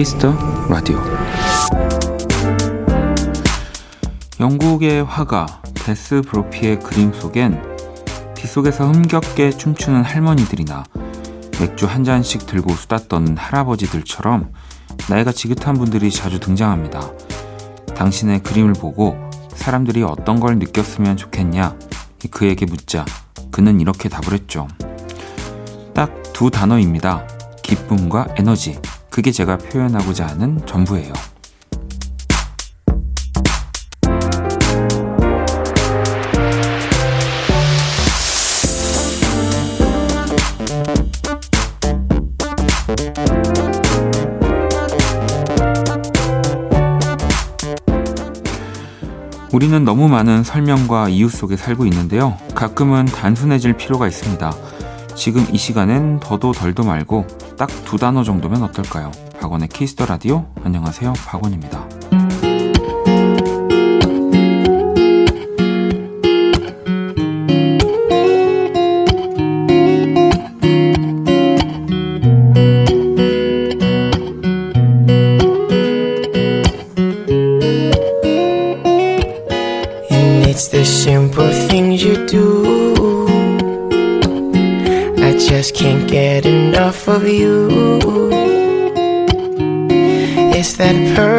Kiss the Radio 영국의 화가 데스 브로피의 그림 속엔 빗속에서 흥겹게 춤추는 할머니들이나 맥주 한 잔씩 들고 수다 떠는 할아버지들처럼 나이가 지긋한 분들이 자주 등장합니다. 당신의 그림을 보고 사람들이 어떤 걸 느꼈으면 좋겠냐? 그에게 묻자 그는 이렇게 답을 했죠. 딱 두 단어입니다. 기쁨과 에너지. 그게 제가 표현하고자 하는 전부예요. 우리는 너무 많은 설명과 이유 속에 살고 있는데요. 가끔은 단순해질 필요가 있습니다. 지금 이 시간엔 더도 덜도 말고 딱 두 단어 정도면 어떨까요? 박원의 Kiss the Radio. 안녕하세요. 박원입니다. of you. It's that perfect.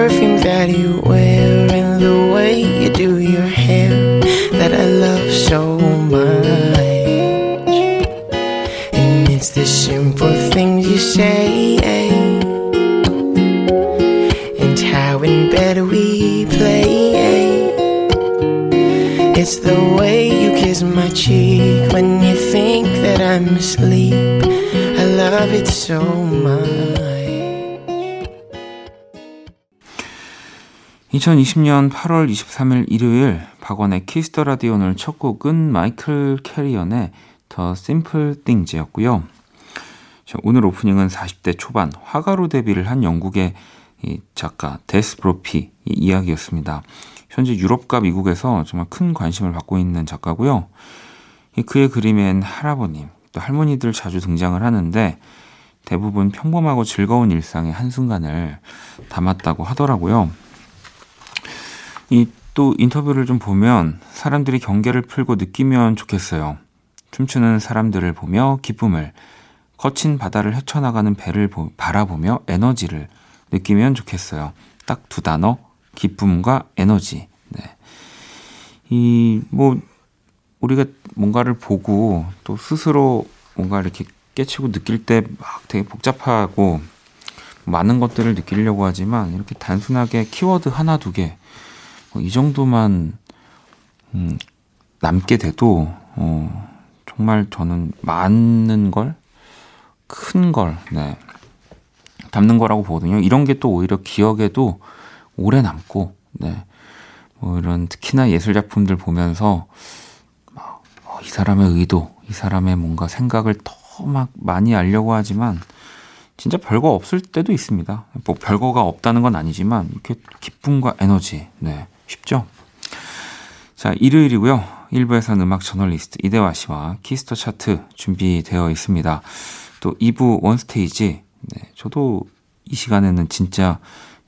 2020년 8월 23일 일요일 박원의 Kiss the Radio 오늘 첫 곡은 마이클 캐리언의 The Simple Things였고요. 오늘 오프닝은 40대 초반 화가로 데뷔를 한 영국의 작가 데스 브로피 이야기였습니다. 현재 유럽과 미국에서 정말 큰 관심을 받고 있는 작가고요. 그의 그림엔 할아버님, 또 할머니들 자주 등장을 하는데 대부분 평범하고 즐거운 일상의 한순간을 담았다고 하더라고요. 이 또 인터뷰를 좀 보면 사람들이 경계를 풀고 느끼면 좋겠어요. 춤추는 사람들을 보며 기쁨을, 거친 바다를 헤쳐나가는 배를 보, 바라보며 에너지를 느끼면 좋겠어요. 딱 두 단어, 기쁨과 에너지. 네. 이, 뭐, 우리가 뭔가를 보고 또 스스로 뭔가 이렇게 깨치고 느낄 때 막 되게 복잡하고 많은 것들을 느끼려고 하지만 이렇게 단순하게 키워드 하나, 두 개, 뭐 이 정도만 음, 남게 돼도 어, 정말 저는 많은 걸, 큰 걸, 네, 담는 거라고 보거든요. 이런 게 또 오히려 기억에도 오래 남고, 네, 뭐 이런 특히나 예술 작품들 보면서 어, 이 사람의 의도, 이 사람의 뭔가 생각을 더 막 많이 알려고 하지만 진짜 별거 없을 때도 있습니다. 뭐 별거가 없다는 건 아니지만 이렇게 기쁨과 에너지, 네, 쉽죠? 자, 일요일이고요. 1부에서는 음악 저널리스트 이대화 씨와 Kiss the 차트 준비되어 있습니다. 또 2부 One Stage. 네, 저도 이 시간에는 진짜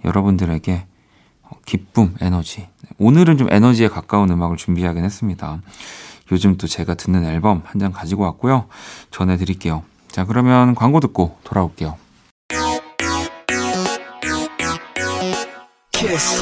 여러분들에게 기쁨, 에너지. 오늘은 좀 에너지에 가까운 음악을 준비하긴 했습니다. 요즘 또 제가 듣는 앨범 한 장 가지고 왔고요. 전해드릴게요. 자, 그러면 광고 듣고 돌아올게요. 키스.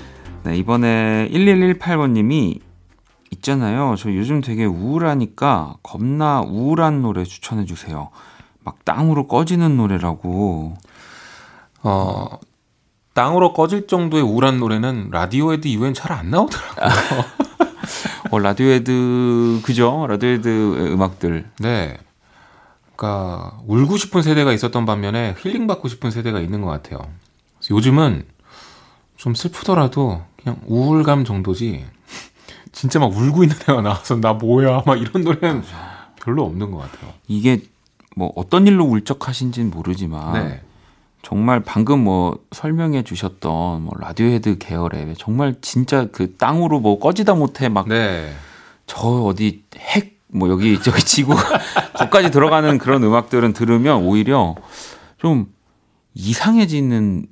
네, 이번에 1118번님이 있잖아요. 저 요즘 되게 우울하니까 겁나 우울한 노래 추천해 주세요. 막 땅으로 꺼지는 노래라고. 어, 땅으로 꺼질 정도의 우울한 노래는 라디오헤드 이후엔 잘 안 나오더라고요. 어, 라디오헤드 그죠? 라디오헤드 음악들. 네. 그러니까 울고 싶은 세대가 있었던 반면에 힐링 받고 싶은 세대가 있는 것 같아요. 요즘은 좀 슬프더라도 그냥 우울감 정도지. 진짜 막 울고 있는 애가 나와서 나 뭐야 막 이런 노래는 별로 없는 것 같아요. 이게 뭐 어떤 일로 울적하신지는 모르지만 네. 정말 방금 뭐 설명해 주셨던 뭐 라디오헤드 계열의 정말 진짜 그 땅으로 뭐 꺼지다 못해 막저 네. 어디 핵 뭐 여기 저기 지구 거까지 들어가는 그런 음악들은 들으면 오히려 좀 이상해지는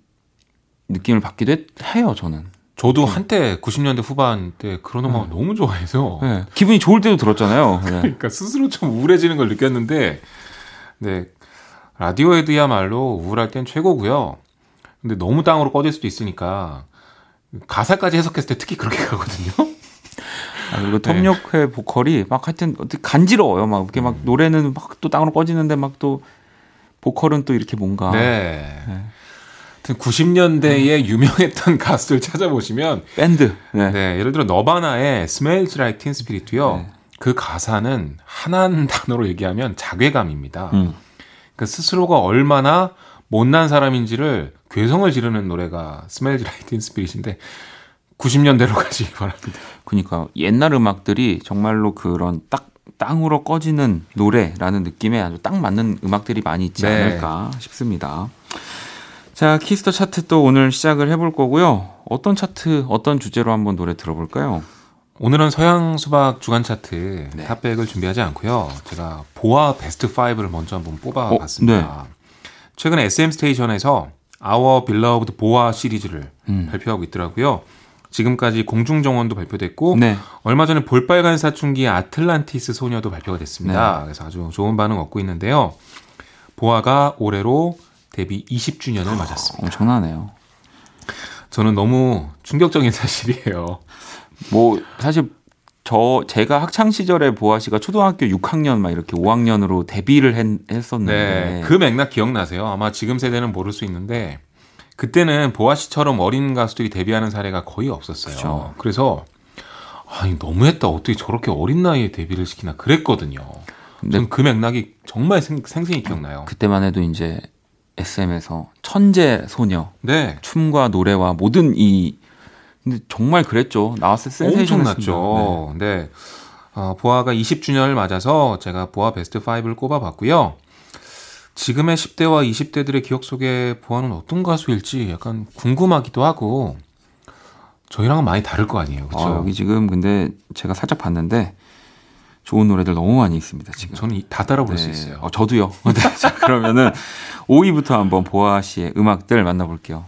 느낌을 받기도 해요 저는. 저도 네. 한때 90년대 후반 때 그런 음악 을 네. 너무 좋아해서 네. 기분이 좋을 때도 들었잖아요. 네. 그러니까 스스로 좀 우울해지는 걸 느꼈는데 네 라디오헤드야말로 우울할 땐 최고고요. 근데 너무 땅으로 꺼질 수도 있으니까 가사까지 해석했을 때 특히 그렇게 가거든요. 아, 그리고 톱력회 네. 보컬이 막 하여튼 어떻게 간지러워요. 막 이렇게 막 음. 노래는 막 또 땅으로 꺼지는데 막 또 보컬은 또 이렇게 뭔가. 네. 네. 90년대에 음. 유명했던 가수들 찾아보시면 밴드. 네. 네 예를 들어 너바나의 Smells Like Teen Spirit요. 네. 그 가사는 한 단어로 얘기하면 자괴감입니다. 음. 그 스스로가 얼마나 못난 사람인지를 괴성을 지르는 노래가 Smells Like Teen Spirit인데 90년대로 가시기 바랍니다. 그러니까 옛날 음악들이 정말로 그런 딱 땅으로 꺼지는 노래라는 느낌에 아주 딱 맞는 음악들이 많이 있지 네. 않을까 싶습니다. 자, Kiss the 차트 또 오늘 시작을 해볼 거고요. 어떤 차트, 어떤 주제로 한번 노래 들어볼까요? 오늘은 서양 수박 주간 차트 네. top 백을 준비하지 않고요. 제가 보아 베스트 5를 먼저 한번 뽑아봤습니다. 어, 네. 최근에 SM 스테이션에서 아워 빌러브드 보아 시리즈를 음. 발표하고 있더라고요. 지금까지 공중 정원도 발표됐고 네. 얼마 전에 볼빨간 사춘기 아틀란티스 소녀도 발표가 됐습니다. 네. 그래서 아주 좋은 반응 얻고 있는데요. 보아가 올해로 데뷔 20주년을 맞았습니다. 엄청나네요. 저는 너무 충격적인 사실이에요. 뭐 사실 저 제가 학창 시절에 보아 씨가 초등학교 6학년 막 이렇게 5학년으로 데뷔를 했, 었는데 네, 그 맥락 기억나세요? 아마 지금 세대는 모를 수 있는데 그때는 보아 씨처럼 어린 가수들이 데뷔하는 사례가 거의 없었어요. 그렇죠. 그래서 아니 너무했다 어떻게 저렇게 어린 나이에 데뷔를 시키나 그랬거든요. 근데 그 맥락이 정말 생, 생생히 기억나요. 그때만 해도 이제 SM에서 천재 소녀, 네. 춤과 노래와 모든 이 근데 정말 그랬죠. 나왔을 때 엄청났죠. 네. 네. 어, 보아가 20주년을 맞아서 제가 보아 베스트 5를 꼽아봤고요. 지금의 10대와 20대들의 기억 속에 보아는 어떤 가수일지 약간 궁금하기도 하고 저희랑은 많이 다를 거 아니에요. 그렇죠? 아, 여기 지금 근데 제가 살짝 봤는데 좋은 노래들 너무 많이 있습니다. 지금 저는 다 따라 부를 네. 수 있어요. 어, 저도요. 네, 자, 그러면은 5위부터 한번 보아 씨의 음악들 만나볼게요.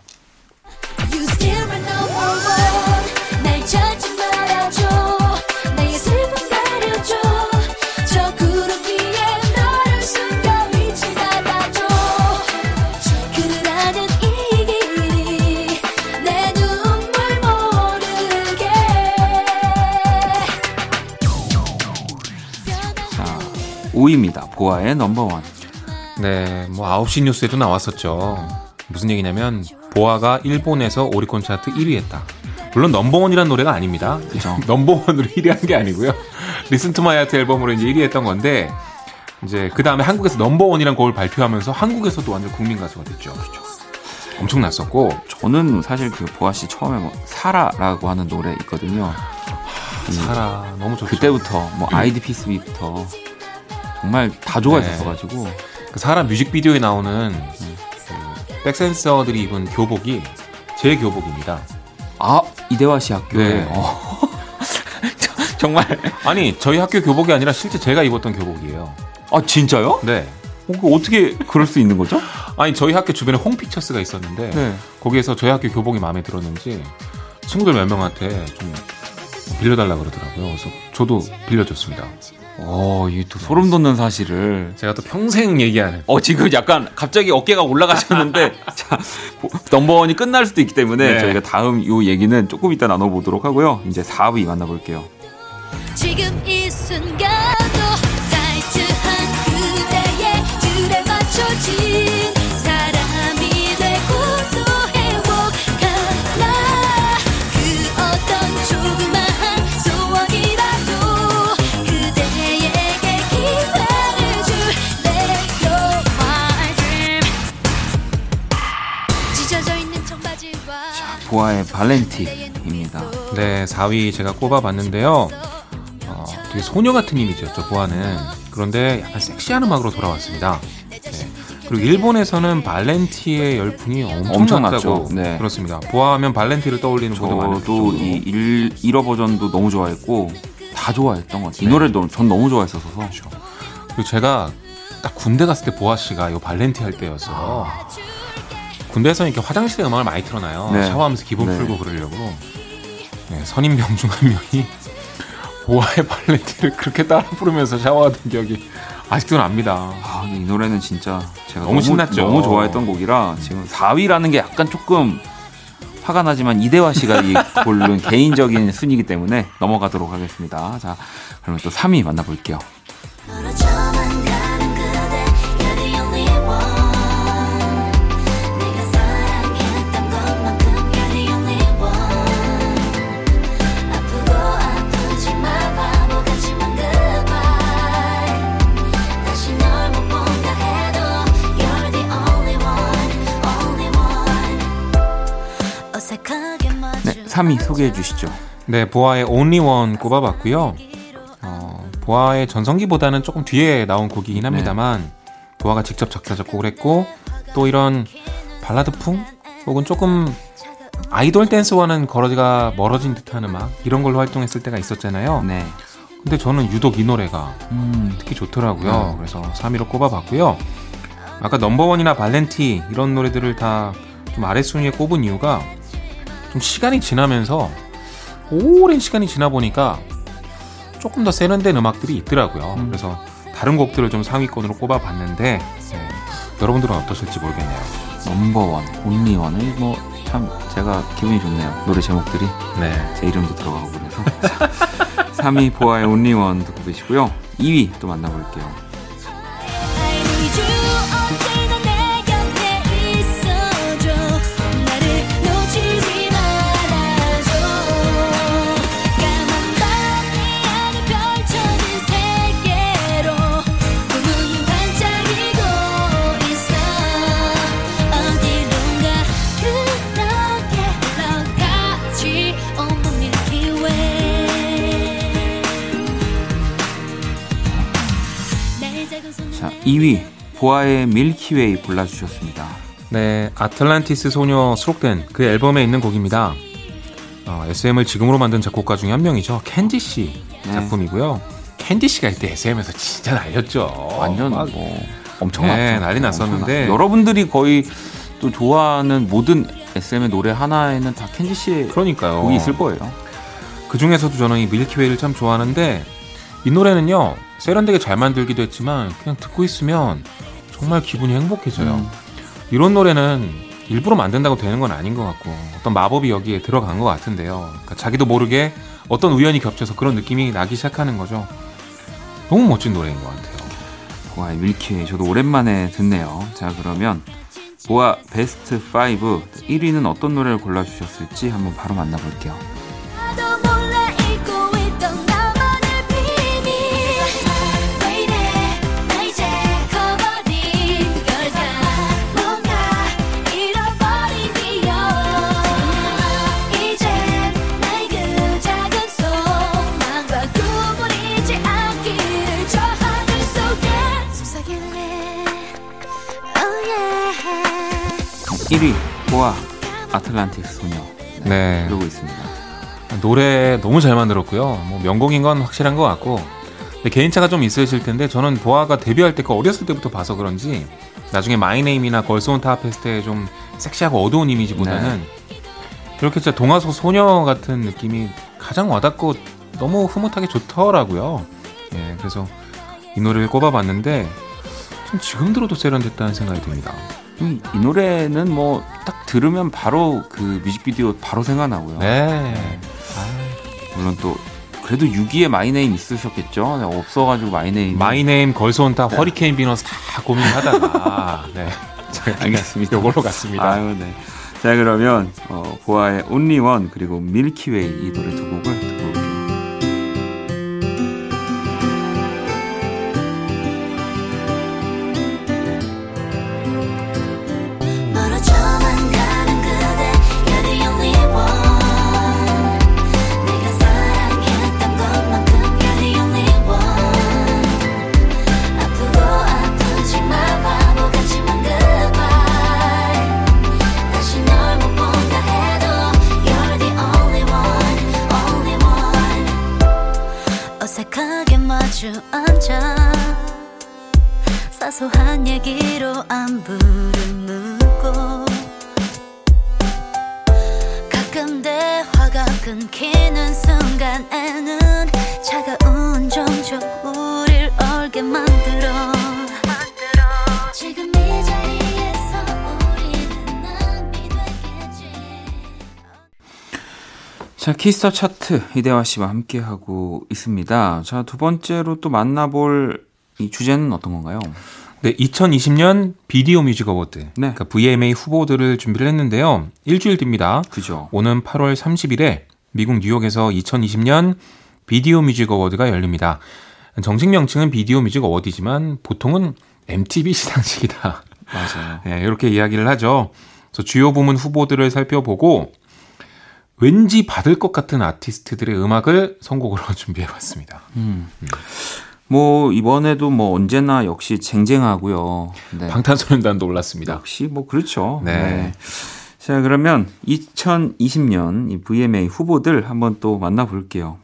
5위입니다. 보아의 넘버원. 네, 뭐 9시 뉴스에도 나왔었죠. 무슨 얘기냐면 보아가 일본에서 오리콘 차트 1위 했다. 물론 No.1이란 노래가 아닙니다. 그죠. No.1으로 1위 한 게 아니고요. Listen to My Heart 앨범으로 이제 1위 했던 건데 이제 그 다음에 한국에서 No.1이란 곡을 발표하면서 한국에서도 완전 국민 가수가 됐죠. 그렇죠. 엄청났었고 저는 사실 그 보아 씨 처음에 뭐 사라라고 하는 노래 있거든요. 하, 사라 너무 좋죠. 그때부터 뭐 ID; Peace B부터 정말 다 좋아했었어가지고 네. 그 사라 뮤직비디오에 나오는 그 백센서들이 입은 교복이 제 교복입니다. 아 이대화 씨 학교에 네. 어. 정말 아니 저희 학교 교복이 아니라 실제 제가 입었던 교복이에요. 아 진짜요? 네. 어, 어떻게 그럴 수 있는 거죠? 아니 저희 학교 주변에 홈피처스가 있었는데 네. 거기에서 저희 학교 교복이 마음에 들었는지 친구들 몇 명한테 좀 빌려달라 그러더라고요. 그래서 저도 빌려줬습니다. 어, 이또 소름 돋는 사실을 제가 또 평생 얘기하는. 어, 지금 약간 갑자기 어깨가 올라가셨는데 자, 넘버원이 끝날 수도 있기 때문에 네. 저희가 다음 요 얘기는 조금 이따 나눠 보도록 하고요. 이제 4위 만나 볼게요. 지금 이 순간도 타이트한 그대의 줄에 맞춰진 보아의 발렌티입니다. 네, 4위 제가 꼽아봤는데요. 어, 되게 소녀 같은 이미지였죠, 보아는. 그런데 약간 섹시한 음악으로 돌아왔습니다. 네. 그리고 일본에서는 발렌티의 열풍이 엄청났다고 네. 그렇습니다. 보아하면 발렌티를 떠올리는 분들 많아요. 저도 이 1호 버전도 너무 좋아했고 다 좋아했던 것 같아요. 이 네. 노래도 전 너무 좋아했어서. 그렇죠. 그리고 제가 딱 군대 갔을 때 보아 씨가 이 발렌티 할 때였어. 아. 군대에서 이렇게 화장실에 음악을 많이 틀어놔요. 네. 샤워하면서 기분 네. 풀고 그러려고. 네, 선임병 중 한 명이 보아의 발렌티를 그렇게 따라 부르면서 샤워하던 기억이 아직도 납니다. 아, 이 노래는 진짜 제가 너무, 너무 신났죠. 너무 좋아했던 곡이라 지금 4위라는 게 약간 조금 화가 나지만 이대화 씨가 이 고른 개인적인 순위이기 때문에 넘어가도록 하겠습니다. 자, 그러면 또 3위 만나볼게요. 3위 소개해 주시죠. 네, 보아의 Only One 꼽아봤고요. 어, 보아의 전성기보다는 조금 뒤에 나온 곡이긴 합니다만 네. 보아가 직접 작사 작곡을 했고 또 이런 발라드풍 혹은 조금 아이돌 댄스와는 거리가 멀어진 듯한 음악 이런 걸로 활동했을 때가 있었잖아요. 네. 근데 저는 유독 이 노래가 음. 특히 좋더라고요. 네. 그래서 3위로 꼽아봤고요. 아까 넘버원이나 발렌티 이런 노래들을 다 좀 아래 순위에 꼽은 이유가 좀 시간이 지나면서 오랜 시간이 지나 보니까 조금 더 세련된 음악들이 있더라고요. 음. 그래서 다른 곡들을 좀 상위권으로 꼽아봤는데 네, 여러분들은 어떠실지 모르겠네요. 넘버원, 온리원을 뭐 참 제가 기분이 좋네요. 노래 제목들이 네. 제 이름도 들어가고 그래서 3위 보아의 온리원 듣고 계시고요. 2위 또 만나볼게요. 2위 보아의 Milky Way 골라주셨습니다. 네, 아틀란티스 소녀 수록된 그 앨범에 있는 곡입니다. 어, SM을 지금으로 만든 작곡가 중에 한 명이죠. 켄지 씨 네. 작품이고요. 켄지 씨가 이때 SM에서 진짜 날렸죠. 완전 뭐 엄청 네, 난리 났었는데 여러분들이 거의 또 좋아하는 모든 SM의 노래 하나에는 다 켄지 씨의 그러니까요. 곡이 있을 거예요. 그 중에서도 저는 이 Milky Way를 참 좋아하는데 이 노래는요 세련되게 잘 만들기도 했지만 그냥 듣고 있으면 정말 기분이 행복해져요. 음. 이런 노래는 일부러 만든다고 되는 건 아닌 것 같고 어떤 마법이 여기에 들어간 것 같은데요. 그러니까 자기도 모르게 어떤 우연이 겹쳐서 그런 느낌이 나기 시작하는 거죠. 너무 멋진 노래인 것 같아요. 보아 밀키 저도 오랜만에 듣네요. 자 그러면 보아 베스트 5 1위는 어떤 노래를 골라주셨을지 한번 바로 만나볼게요. 보아 아틀란티스 소녀 네, 네. 그러고 있습니다. 노래 너무 잘 만들었고요. 뭐 명곡인 건 확실한 것 같고 개인차가 좀 있으실 텐데 저는 보아가 데뷔할 때그 어렸을 때부터 봐서 그런지 나중에 My Name이나 Girls On Top의 좀 섹시하고 어두운 이미지보다는 네. 이렇게 진짜 동화 속 소녀 같은 느낌이 가장 와닿고 너무 흐뭇하게 좋더라고요. 예, 그래서 이 노래를 꼽아봤는데 지금 들어도 세련됐다는 생각이 듭니다. 음, 이 노래는 뭐 딱 들으면 바로 그 뮤직비디오 바로 생각나고요. 네. 네. 물론 또 그래도 이외에 My Name 있으셨겠죠? 네, 없어가지고 마이네임. 마이네임, 걸스온타, 네. Hurricane Venus 다 고민하다가 네. 알겠습니다. 이걸로 갔습니다. 아유, 네. 자 그러면 어, 보아의 Only One 그리고 Milky Way 이 노래 두 곡을 자, Kiss the Chart 이대화 씨와 함께 하고 있습니다. 자, 두 번째로 또 만나볼 이 주제는 어떤 건가요? 네, 2020년 Video Music Award, 네. 그러니까 VMA 후보들을 준비를 했는데요. 일주일 뒤입니다. 그죠. 오는 8월 30일에 미국 뉴욕에서 2020년 Video Music Award가 열립니다. 정식 명칭은 Video Music Award지만 보통은 MTV 시상식이다. 맞아요. 네, 이렇게 이야기를 하죠. 그래서 주요 부문 후보들을 살펴보고 왠지 받을 것 같은 아티스트들의 음악을 선곡으로 준비해봤습니다. 뭐 이번에도 뭐 언제나 역시 쟁쟁하고요. 네. 방탄소년단도 올랐습니다. 역시 뭐 그렇죠. 네. 자, 그러면 2020년 이 VMA 후보들 한번 또 만나볼게요.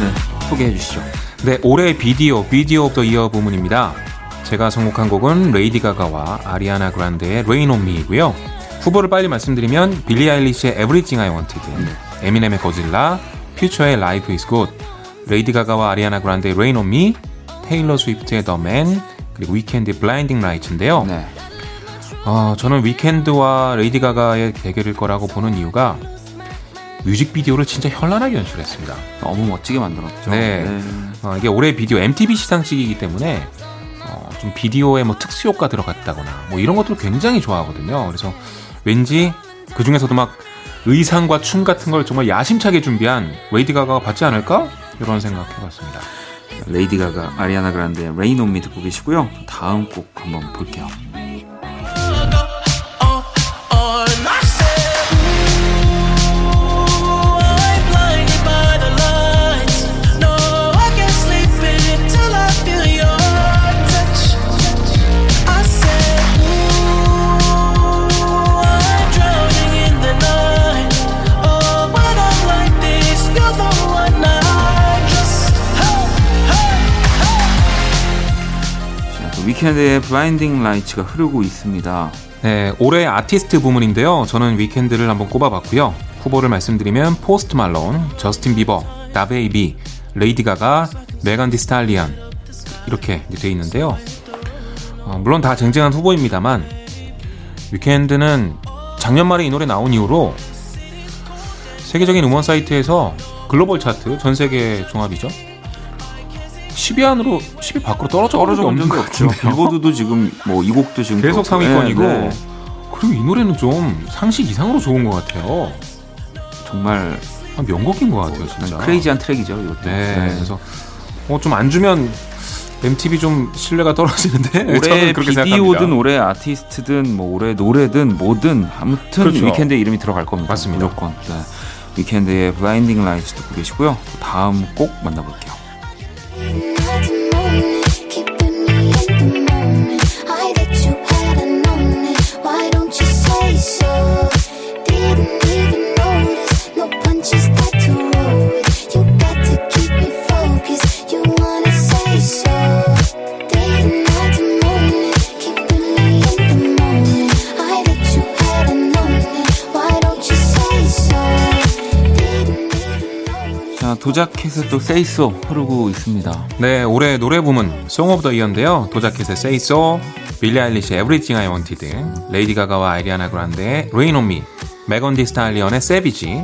네, 소개해 주시죠. 네, 올해 비디오, Video of the Year 부문입니다. 제가 선곡한 곡은 레이디 가가와 아리아나 그란데의 Rain on Me이고요. 후보를 빨리 말씀드리면 빌리 아일리시의 Everything I Wanted, 에미넴의 Godzilla, 퓨처의 Life is Good, 레이디 가가와 아리아나 그란데의 Rain on Me, 테일러 스위프트의 The Man, 그리고 위켄드의 Blinding Lights인데요. 네. 어, 저는 위켄드와 레이디 가가의 대결일 거라고 보는 이유가 뮤직비디오를 진짜 현란하게 연출했습니다. 너무 멋지게 만들었죠. 네. 어, 이게 올해 비디오 MTV 시상식이기 때문에 어, 좀 비디오에 뭐 특수 효과 들어갔다거나 뭐 이런 것들을 굉장히 좋아하거든요. 그래서 왠지 그 중에서도 막 의상과 춤 같은 걸 정말 야심차게 준비한 레이디 가가가 받지 않을까 이런 생각해봤습니다. 레이디 가가, 아리아나 그란데의 Rain on Me 듣고 계시고요. 다음 곡 한번 볼게요. 위켄드의 Blinding Lights가 흐르고 있습니다. 네, 올해 아티스트 부문인데요. 저는 위켄드를 한번 꼽아봤고요. 후보를 말씀드리면 포스트 말론, 저스틴 비버, 다베이비, 레이디 가가, 메간 디 스탈리온 이렇게 돼 있는데요. 어, 물론 다 쟁쟁한 후보입니다만 위켄드는 작년 말에 이 노래 나온 이후로 세계적인 음원 사이트에서 글로벌 차트 전 세계 종합이죠. 10위 안으로 10위 밖으로 떨어져 떨어져 온 없는 적이 것 없죠. 빌보드도 지금 뭐 이 곡도 지금 계속. 상위권이고 네, 네. 그리고 이 노래는 좀 상식 이상으로 좋은 것 같아요. 정말 아, 명곡인 것 같아요, 진짜. 크레이지한 트랙이죠. 이것도. 네, 그래서 어, 좀 안 주면 MTV 좀 신뢰가 떨어지는데 올해 비디오든. 올해 아티스트든 뭐 올해 노래든 뭐든 아무튼 그렇죠. 위켄드 이름이 들어갈 겁니다. 맞습니다. 무조건. 네. 위켄드의 블라인딩 라이츠 듣고 계시고요. 다음 곡 만나볼게요. Yeah. 도자캣의 또 Say So 흐르고 있습니다. 네, 올해 노래 부문 Song of the Year인데요. 도자캣의 Say So, 빌리 아일리시의 Everything I Wanted, 레이디 가가와 아리아나 그란데의 Rain on Me, 메건 디 스탈리온의 Savage,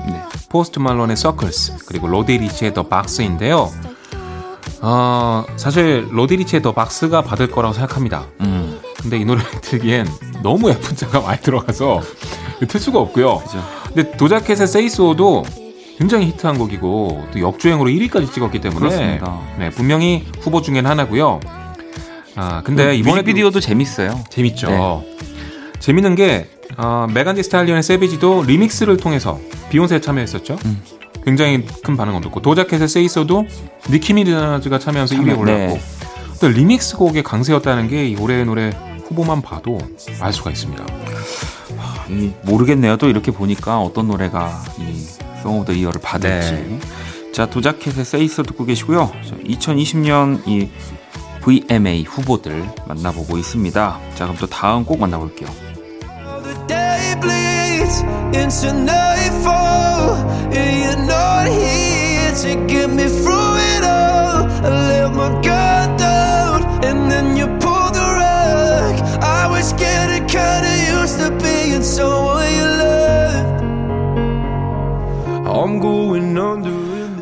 포스트 말론의 Circles, 그리고 로디 리치의 The Box인데요. 어, 사실 로디 리치의 The Box가 받을 거라고 생각합니다. 음. 근데 이 노래 틀기엔 너무 F자가 많이 들어가서 틀 수가 없고요. 그죠. 근데 도자캣의 Say So도 굉장히 히트한 곡이고 또 역주행으로 1위까지 찍었기 때문에 그렇습니다. 네, 분명히 후보 중엔 하나고요. 아 근데 이번에 뮤직비디오도 재밌어요. 재밌죠. 네. 재밌는 게 어, 메간 디 스탈리온의 Savage도 리믹스를 통해서 비욘세 참여했었죠. 음. 굉장히 큰 반응 얻었고 도자캣의 Say So도 니키 미나즈가 참여해서 1위에 참여, 올랐고 네. 또 리믹스 곡의 강세였다는 게 이 올해의 노래 후보만 봐도 알 수가 있습니다. 이, 모르겠네요. 또 이렇게 보니까 어떤 노래가 이 The Year를 받을지. 네. 자, 도자켓의 세이스 듣고 계시고요. 자, 2020년 이 VMA 후보들 만나보고 있습니다. 자, 그럼 또 다음 곡 만나볼게요. The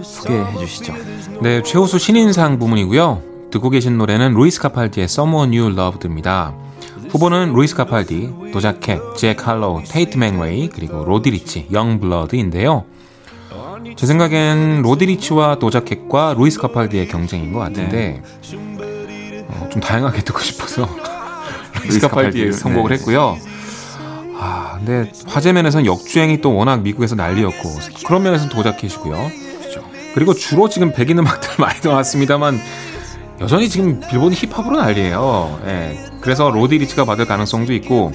소개해 주시죠. 네, 최우수 신인상 부문이고요. 듣고 계신 노래는 루이스 카팔디의 Someone You Loved입니다. 후보는 루이스 카팔디, 도자캣, 잭 할로우, 테이트 맥레이, 그리고 로디리치, 영블러드인데요. 제 생각엔 로디리치와 도자캣과 루이스 카팔디의 경쟁인 것 같은데 어, 좀 다양하게 듣고 싶어서 루이스 카팔디를, 선곡을 네. 했고요. 아, 근데 화제 면에서는 역주행이 또 워낙 미국에서 난리였고 그런 면에서는 도자캣이고요. 그리고 주로 지금 백인 음악들 많이 나왔습니다만 여전히 지금 빌보드 힙합으로 난리예요. 예. 그래서 로디 리치가 받을 가능성도 있고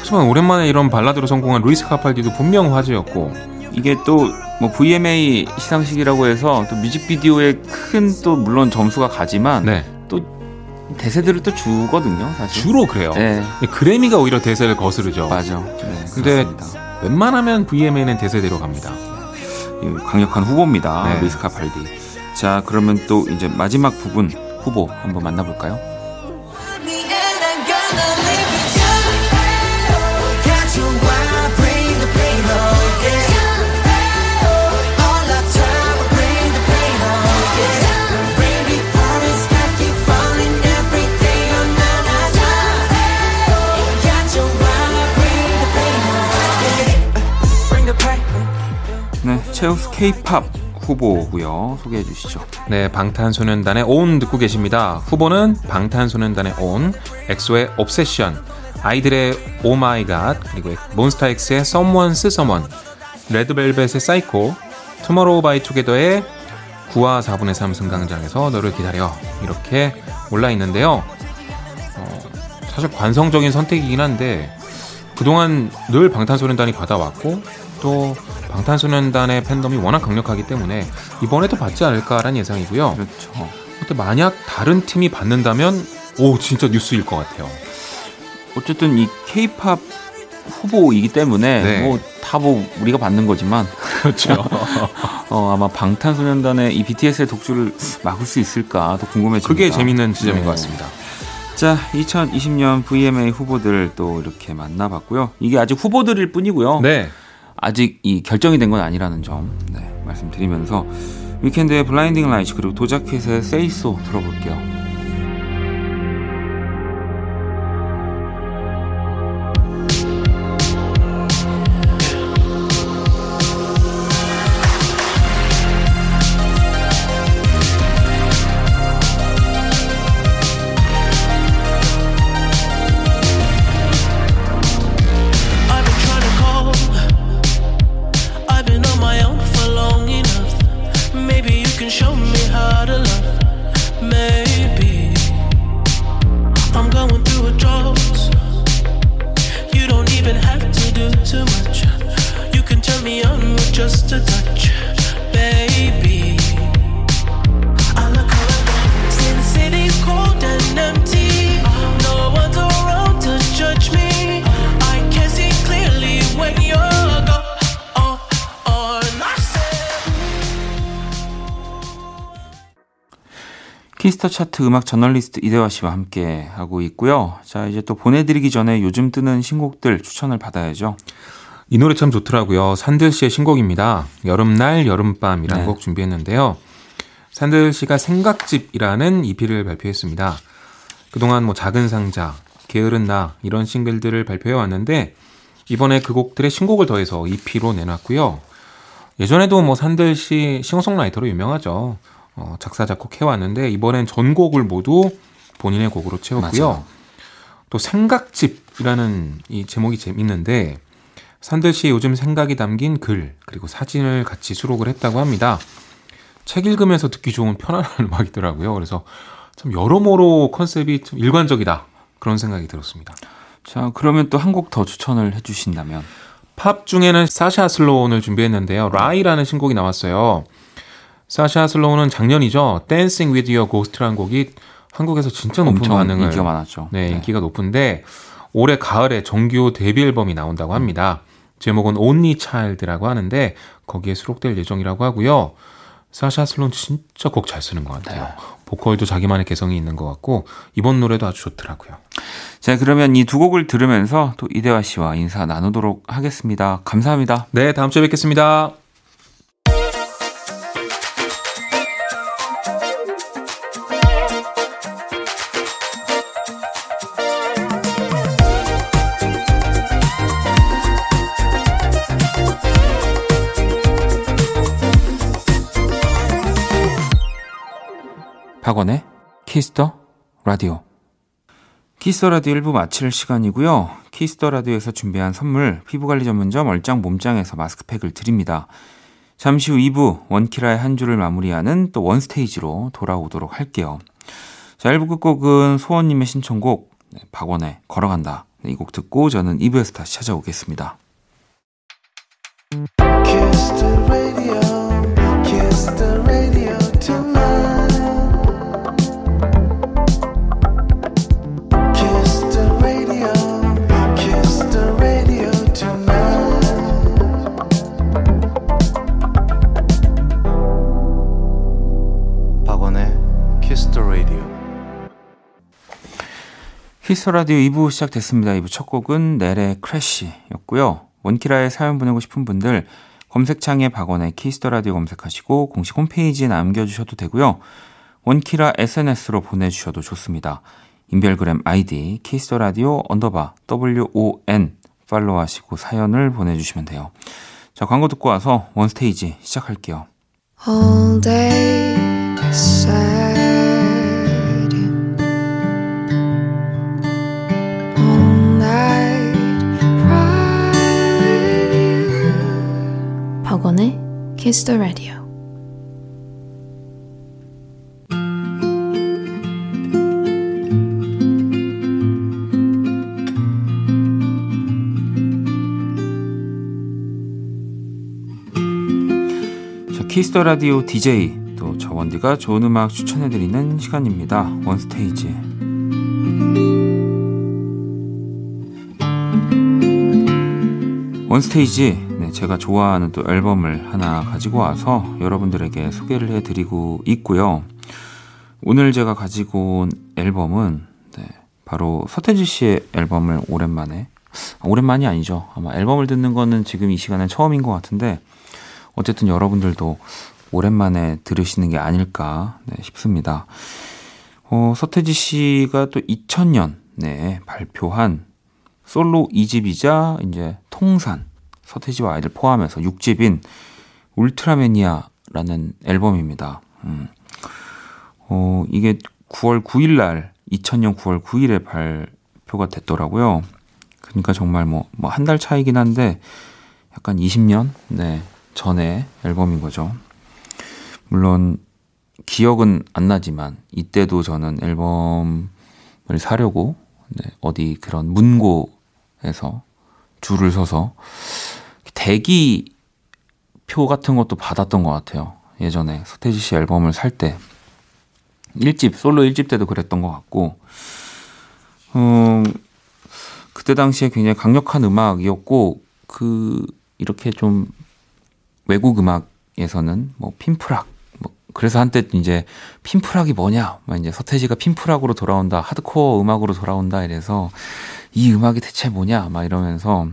하지만 오랜만에 이런 발라드로 성공한 루이스 카팔디도 분명 화제였고 이게 또 뭐 VMA 시상식이라고 해서 또 뮤직비디오에 큰 또 물론 점수가 가지만 네또 대세들을 또 주거든요, 사실. 주로 그래요. 네, 그래미가 오히려 대세를 거스르죠. 맞아. 네, 근데 그렇습니다. 웬만하면 VMA는 대세대로 갑니다. 이 강력한 후보입니다. 네. 루이스 카팔디. 자, 그러면 또 이제 마지막 부분 후보 한번 만나볼까요? 네, 최우수 K-팝 후보고요. 소개해 주시죠. 네, 방탄소년단의 ON 듣고 계십니다. 후보는 방탄소년단의 ON, 엑소의 Obsession, 아이들의 Oh my god, 그리고 몬스타엑스의 Someone's Someone, 레드벨벳의 사이코, 투모로우 바이 투게더의 9와 4분의 3 승강장에서 너를 기다려 이렇게 올라 있는데요. 어, 사실 관성적인 선택이긴 한데 그동안 늘 방탄소년단이 받아왔고 또 방탄소년단의 팬덤이 워낙 강력하기 때문에 이번에도 받지 않을까라는 예상이고요. 그렇죠. 근데 만약 다른 팀이 받는다면 오 진짜 뉴스일 것 같아요. 어쨌든 이 K-팝 후보이기 때문에 네. 뭐다뭐 우리가 받는 거지만 그렇죠. 어, 아마 방탄소년단의 이 BTS의 독주를 막을 수 있을까 더 궁금해집니다. 그게 재밌는 지점인 네. 것 같습니다. 자, 2020년 VMA 후보들 또 이렇게 만나봤고요. 이게 아직 후보들일 뿐이고요. 네. 아직 이 결정이 된 건 아니라는 점 네, 말씀드리면서 위켄드의 블라인딩 라이츠 그리고 도자켓의 세이소 들어볼게요. Just a touch, baby. I look around, since city's cold and empty. No one's around to judge me. I can see clearly when you're gone. Oh, I said. 키스터 차트 음악 저널리스트 이대화 씨와 함께 하고 있고요. 자, 이제 또 보내드리기 전에 요즘 뜨는 신곡들 추천을 받아야죠. 이 노래 참 좋더라고요. 산들 씨의 신곡입니다. 여름날 여름밤이라는 네. 곡 준비했는데요. 산들 씨가 생각집이라는 EP를 발표했습니다. 그동안 뭐 작은 상자, 게으른 나 이런 싱글들을 발표해 왔는데 이번에 그 곡들의 신곡을 더해서 EP로 내놨고요. 예전에도 뭐 산들 씨 싱어송라이터로 유명하죠. 어, 작사 작곡 해 왔는데 이번엔 전곡을 모두 본인의 곡으로 채웠고요. 맞아요. 또 생각집이라는 이 제목이 재밌는데 산들 씨 요즘 생각이 담긴 글 그리고 사진을 같이 수록을 했다고 합니다. 책 읽으면서 듣기 좋은 편안한 음악이더라고요. 그래서 참 여러모로 컨셉이 좀 일관적이다 그런 생각이 들었습니다. 자, 그러면 또 한 곡 더 추천을 해주신다면 팝 중에는 사샤 슬로운을 준비했는데요. 라이라는 신곡이 나왔어요. 사샤 슬로운은 작년이죠. Dancing with Your Ghost라는 곡이 한국에서 진짜 높은 반응을 인기가 많았죠. 네, 인기가 높은데 올해 가을에 정규 데뷔 앨범이 나온다고 합니다. 제목은 Only Child라고 하는데 거기에 수록될 예정이라고 하고요. 사샤 슬론 진짜 곡 잘 쓰는 것 같아요. 보컬도 자기만의 개성이 있는 것 같고 이번 노래도 아주 좋더라고요. 자, 그러면 이 두 곡을 들으면서 또 이대화 씨와 인사 나누도록 하겠습니다. 감사합니다. 네, 다음 주에 뵙겠습니다. 박원의 Kiss the Radio. Kiss the Radio 1부 마칠 시간이고요. Kiss the Radio에서 준비한 선물 피부관리 전문점 얼짱 몸짱에서 마스크팩을 드립니다. 잠시 후 2부 원키라의 한 주를 마무리하는 또 원스테이지로 돌아오도록 할게요. 자, 1부 끝곡은 소원님의 신청곡 네, 박원의 걸어간다. 네, 이곡 듣고 저는 2부에서 다시 찾아오겠습니다. Kiss the Radio 2부 시작됐습니다. 2부 첫 곡은 넬의 Crash였고요. 원키라에 사연 보내고 싶은 분들 검색창에 박원의 Kiss the Radio 검색하시고 공식 홈페이지에 남겨주셔도 되고요. 원키라 SNS로 보내주셔도 좋습니다. 인별그램 아이디 Kiss the Radio 언더바 WON 팔로우하시고 사연을 보내주시면 돼요. 자 광고 듣고 와서 원스테이지 시작할게요. 박원의 Kiss the Radio. 자, 키스터 라디오 DJ 또 저원디가 좋은 음악 추천해드리는 시간입니다. 원스테이지. 원스테이지, 네, 제가 좋아하는 또 앨범을 하나 가지고 와서 여러분들에게 소개를 해드리고 있고요. 오늘 제가 가지고 온 앨범은 네, 바로 서태지 씨의 앨범을 오랜만에 아, 오랜만이 아니죠. 아마 앨범을 듣는 거는 지금 이 시간은 처음인 것 같은데 어쨌든 여러분들도 오랜만에 들으시는 게 아닐까 네, 싶습니다. 어, 서태지 씨가 또 2000년 네, 발표한 솔로 2집이자 이제 통산 서태지와 아이들 포함해서 6집인 울트라매니아라는 앨범입니다. 음. 어, 이게 9월 9일 날 2000년 9월 9일에 발표가 됐더라고요. 그러니까 정말 뭐뭐한 달 차이긴 한데 약간 20년 네 전에 앨범인 거죠. 물론 기억은 안 나지만 이때도 저는 앨범을 사려고 네, 어디 그런 문고에서 줄을 서서 대기표 같은 것도 받았던 것 같아요. 예전에 서태지 씨 앨범을 살 때. 1집, 솔로 1집 때도 그랬던 것 같고, 음, 그때 당시에 굉장히 강력한 음악이었고, 그, 이렇게 좀 외국 음악에서는 뭐 핀프락, 뭐 그래서 한때 이제 핀프락이 뭐냐, 막 이제 서태지가 핀프락으로 돌아온다, 하드코어 음악으로 돌아온다 이래서 이 음악이 대체 뭐냐, 막 이러면서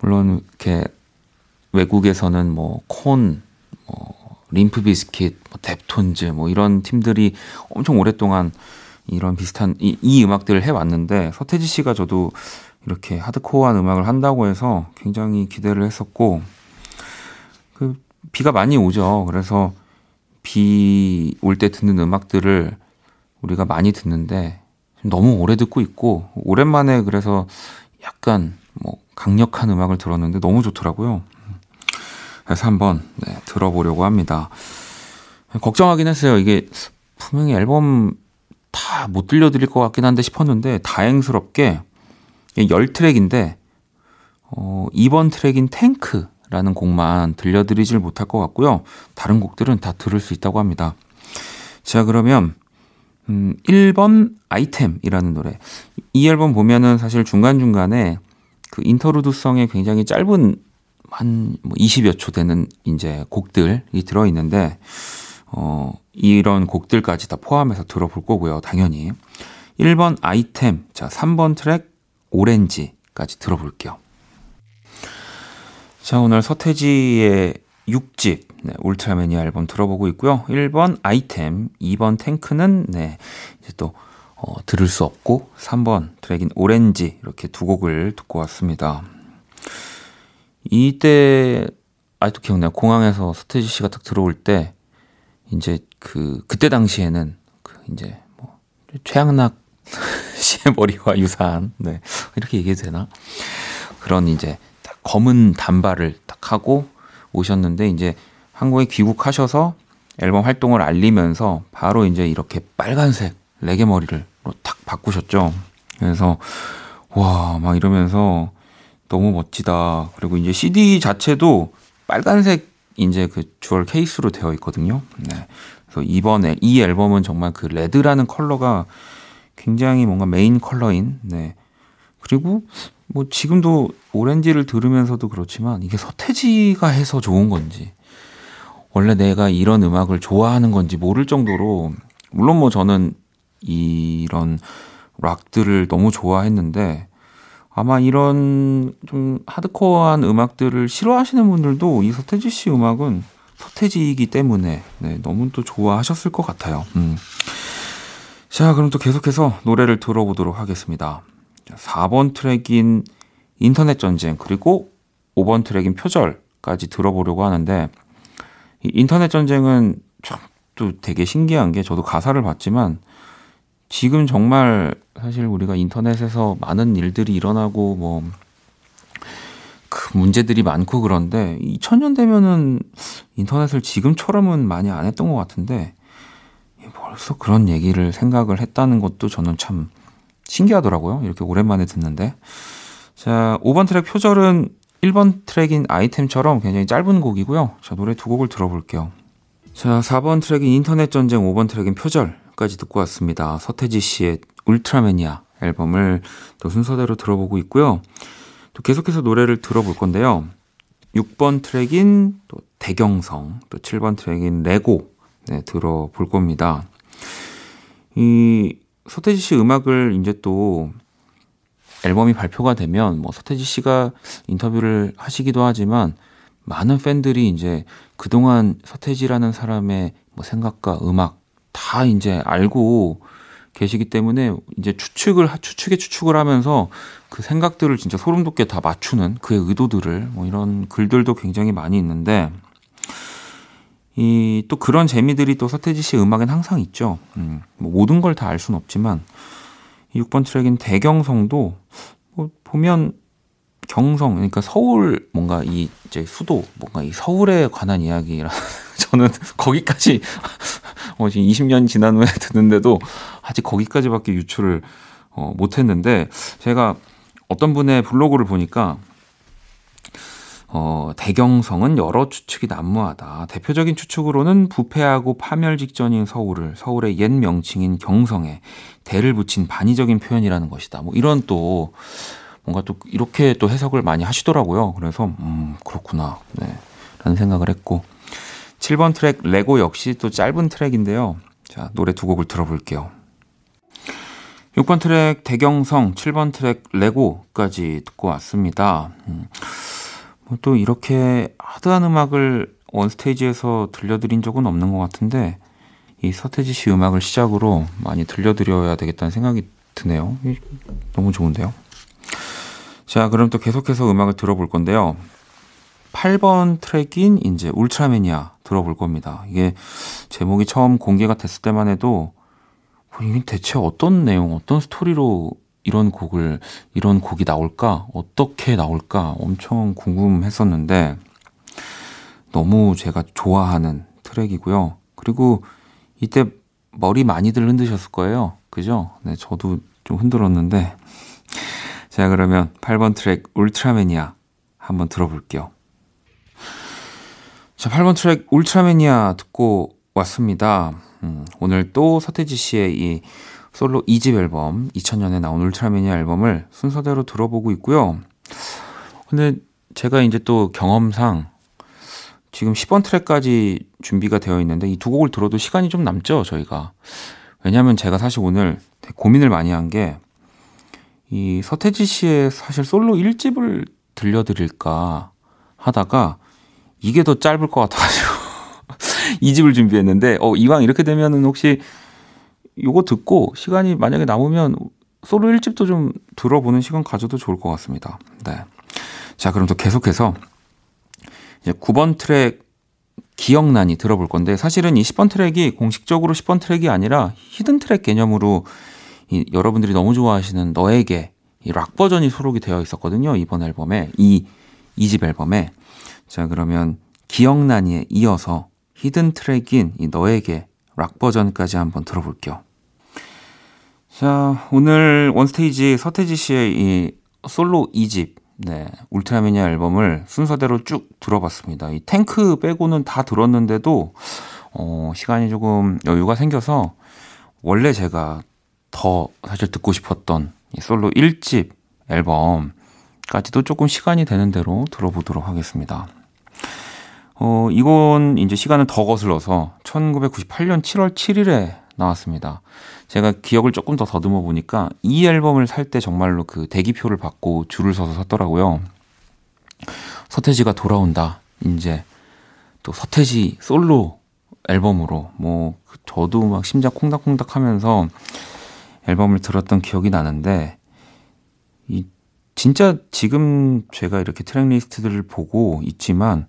물론 이렇게 외국에서는 뭐 콘, 뭐 림프 비스킷, 뭐 뎁톤즈 뭐 이런 팀들이 엄청 오랫동안 이런 비슷한 이, 이 음악들을 해왔는데 서태지 씨가 저도 이렇게 하드코어한 음악을 한다고 해서 굉장히 기대를 했었고 그 비가 많이 오죠. 그래서 비 올 때 듣는 음악들을 우리가 많이 듣는데 너무 오래 듣고 있고 오랜만에 그래서 약간 뭐 강력한 음악을 들었는데 너무 좋더라고요. 그래서 한번 네, 들어보려고 합니다. 걱정하긴 했어요. 이게 분명히 앨범 다 못 들려드릴 것 같긴 한데 싶었는데 다행스럽게 10트랙인데 어, 2번 트랙인 탱크라는 곡만 들려드리질 못할 것 같고요. 다른 곡들은 다 들을 수 있다고 합니다. 자, 그러면 음, 1번 아이템이라는 노래. 이 앨범 보면은 사실 중간중간에 그 인터루드성에 굉장히 짧은 한 20여 뭐초 되는 이제 곡들이 들어 있는데 어 이런 곡들까지 다 포함해서 들어볼 거고요. 당연히. 1번 아이템, 자 3번 트랙 오렌지까지 들어볼게요. 자, 오늘 서태지의 6집 네, 울트라매니아 앨범 들어보고 있고요. 1번 아이템, 2번 탱크는 네, 이제 또 어, 들을 수 없고 3번 트랙인 오렌지 이렇게 두 곡을 듣고 왔습니다. 이때 아직도 기억나요. 공항에서 서태지 씨가 딱 들어올 때 이제 그 그때 당시에는 그 이제 뭐 최양락 씨의 머리와 유사한 네 이렇게 얘기해도 되나 그런 이제 딱 검은 단발을 딱 하고 오셨는데 이제 한국에 귀국하셔서 앨범 활동을 알리면서 바로 이제 이렇게 빨간색 레게 머리를 탁 바꾸셨죠. 그래서 와 막 이러면서 너무 멋지다. 그리고 이제 CD 자체도 빨간색 이제 그 jewel case로 되어 있거든요. 네. 그래서 이번에 이 앨범은 정말 그 레드라는 컬러가 굉장히 뭔가 메인 컬러인 네. 그리고 뭐 지금도 오렌지를 들으면서도 그렇지만 이게 서태지가 해서 좋은 건지 원래 내가 이런 음악을 좋아하는 건지 모를 정도로 물론 뭐 저는 이런 락들을 너무 좋아했는데 아마 이런 좀 하드코어한 음악들을 싫어하시는 분들도 이 서태지 씨 음악은 서태지이기 때문에 네, 너무 또 좋아하셨을 것 같아요. 음. 자, 그럼 또 계속해서 노래를 들어보도록 하겠습니다. 4번 트랙인 인터넷 전쟁 그리고 5번 트랙인 표절까지 들어보려고 하는데 이 인터넷 전쟁은 참 또 되게 신기한 게 저도 가사를 봤지만 지금 정말 사실 우리가 인터넷에서 많은 일들이 일어나고 뭐 그 문제들이 많고 그런데 2000년 되면은 인터넷을 지금처럼은 많이 안 했던 것 같은데 벌써 그런 얘기를 생각을 했다는 것도 저는 참 신기하더라고요. 이렇게 오랜만에 듣는데. 자, 5번 트랙 표절은 1번 트랙인 아이템처럼 굉장히 짧은 곡이고요. 자, 노래 두 곡을 들어볼게요. 자, 4번 트랙인 인터넷 전쟁, 5번 트랙인 표절 까지 듣고 왔습니다. 서태지 씨의 울트라매니아 앨범을 또 순서대로 들어보고 있고요. 또 계속해서 노래를 들어볼 건데요. 6번 트랙인 또 대경성, 또 7번 트랙인 레고 네, 들어볼 겁니다. 이 서태지 씨 음악을 이제 또 앨범이 발표가 되면 뭐 서태지 씨가 인터뷰를 하시기도 하지만 많은 팬들이 이제 그동안 서태지라는 사람의 뭐 생각과 음악 다 이제 알고 계시기 때문에 이제 추측을 추측에 추측을 하면서 그 생각들을 진짜 소름 돋게 다 맞추는 그의 의도들을 뭐 이런 글들도 굉장히 많이 있는데 이 또 그런 재미들이 또 서태지 씨 음악엔 항상 있죠. 음, 뭐 모든 걸 다 알 수는 없지만 이 6번 트랙인 대경성도 뭐 보면 경성 그러니까 서울 뭔가 이 이제 수도 뭔가 이 서울에 관한 이야기라 저는 거기까지 어 지금 20년 지난 후에 듣는데도 아직 거기까지밖에 유출을 어 못했는데 제가 어떤 분의 블로그를 보니까 어, 대경성은 여러 추측이 난무하다. 대표적인 추측으로는 부패하고 파멸 직전인 서울을 서울의 옛 명칭인 경성에 대를 붙인 반의적인 표현이라는 것이다. 뭐 이런 또 뭔가 또 이렇게 또 해석을 많이 하시더라고요. 그래서 음, 그렇구나. 네. 라는 생각을 했고 7번 트랙 레고 역시 또 짧은 트랙인데요. 자, 노래 두 곡을 들어볼게요. 6번 트랙 대경성, 7번 트랙 레고까지 듣고 왔습니다. 음. 뭐또 이렇게 하드한 음악을 원스테이지에서 들려드린 적은 없는 것 같은데 이 서태지 씨 음악을 시작으로 많이 들려드려야 되겠다는 생각이 드네요. 너무 좋은데요. 자, 그럼 또 계속해서 음악을 들어볼 건데요. 8번 트랙인 이제 울트라매니아 들어볼 겁니다. 이게 제목이 처음 공개가 됐을 때만 해도 뭐 이게 대체 어떤 내용, 어떤 스토리로 이런 곡을, 이런 곡이 나올까? 어떻게 나올까? 엄청 궁금했었는데, 너무 제가 좋아하는 트랙이고요. 그리고 이때 머리 많이들 흔드셨을 거예요. 그죠? 네, 저도 좀 흔들었는데. 자, 그러면 8번 트랙 울트라매니아 한번 들어볼게요. 자, 8번 트랙 울트라매니아 듣고 왔습니다. 음, 오늘 또 서태지 씨의 이 솔로 2집 앨범, 2000년에 나온 울트라매니아 앨범을 순서대로 들어보고 있고요. 근데 제가 이제 또 경험상 지금 10번 트랙까지 준비가 되어 있는데 이 두 곡을 들어도 시간이 좀 남죠, 저희가. 왜냐면 제가 사실 오늘 고민을 많이 한 게 이 서태지 씨의 사실 솔로 1집을 들려드릴까 하다가 이게 더 짧을 것 같아가지고 2집을 준비했는데 어 이왕 이렇게 되면은 혹시 요거 듣고 시간이 만약에 남으면 솔로 1집도 좀 들어보는 시간 가져도 좋을 것 같습니다. 네. 자, 그럼 또 계속해서 이제 9번 트랙 기억나니 들어볼 건데 사실은 이 10번 트랙이 공식적으로 10번 트랙이 아니라 hidden track 개념으로 이 여러분들이 너무 좋아하시는 너에게 이 락 버전이 수록이 되어 있었거든요. 이번 앨범에 이 2집 앨범에 자 그러면 기억나니에 이어서 hidden track인 이 너에게 락 버전까지 한번 들어볼게요. 자 오늘 원스테이지 서태지 씨의 이 솔로 2집 네, 울트라매니아 앨범을 순서대로 쭉 들어봤습니다. 이 탱크 빼고는 다 들었는데도 어, 시간이 조금 여유가 생겨서 원래 제가 더 사실 듣고 싶었던 이 솔로 1집 앨범까지도 조금 시간이 되는 대로 들어보도록 하겠습니다. 어, 이건 이제 시간을 더 거슬러서 1998년 7월 7일에 나왔습니다. 제가 기억을 조금 더 더듬어 보니까 이 앨범을 살 때 정말로 그 대기표를 받고 줄을 서서 샀더라고요. 서태지가 돌아온다. 이제 또 서태지 솔로 앨범으로 뭐 저도 막 심장 콩닥콩닥 하면서 앨범을 들었던 기억이 나는데 이 진짜 지금 제가 이렇게 트랙 리스트들을 보고 있지만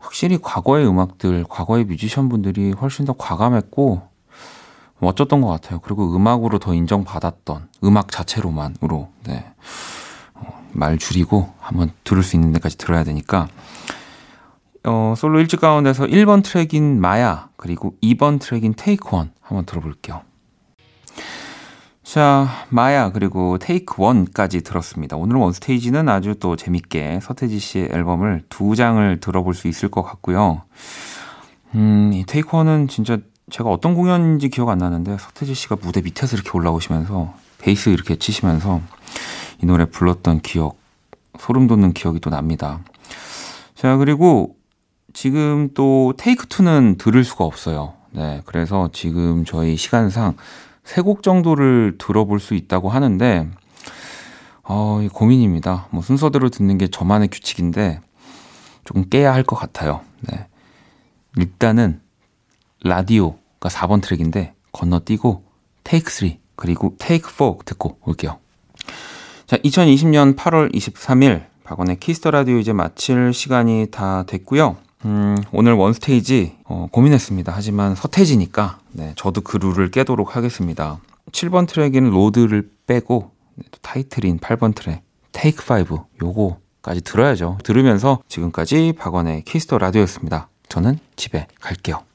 확실히 과거의 음악들, 과거의 뮤지션분들이 훨씬 더 과감했고 멋졌던 것 같아요. 그리고 음악으로 더 인정받았던 음악 자체로만으로 네. 어, 말 줄이고 한번 들을 수 있는 데까지 들어야 되니까 어, 솔로 일집 가운데서 1번 트랙인 마야 그리고 2번 트랙인 Take One 한번 들어볼게요. 자, 마야 그리고 테이크 원까지 들었습니다. 오늘 원스테이지는 아주 또 재밌게 서태지 씨의 앨범을 두 장을 들어볼 수 있을 것 같고요. 음, 이 테이크 원은 진짜 제가 어떤 공연인지 기억 안 나는데 서태지 씨가 무대 밑에서 이렇게 올라오시면서 베이스 이렇게 치시면서 이 노래 불렀던 기억, 소름 돋는 기억이 또 납니다. 자, 그리고 지금 또 테이크 2는 들을 수가 없어요. 네, 그래서 지금 저희 시간상 세 곡 정도를 들어볼 수 있다고 하는데, 어, 고민입니다. 뭐 순서대로 듣는 게 저만의 규칙인데, 조금 깨야 할 것 같아요. 네. 일단은, 라디오가 4번 트랙인데, 건너뛰고, Take 3, 그리고 Take 4 듣고 올게요. 자, 2020년 8월 23일, 박원의 키스 더 라디오 이제 마칠 시간이 다 됐고요. 음, 오늘 원스테이지 어, 고민했습니다. 하지만 서태지니까 네, 저도 그 룰을 깨도록 하겠습니다. 7번 트랙에는 Lord를 빼고 네, 또 타이틀인 8번 트랙 Take 5 요거까지 들어야죠. 들으면서 지금까지 박원의 키스 더 라디오였습니다. 저는 집에 갈게요.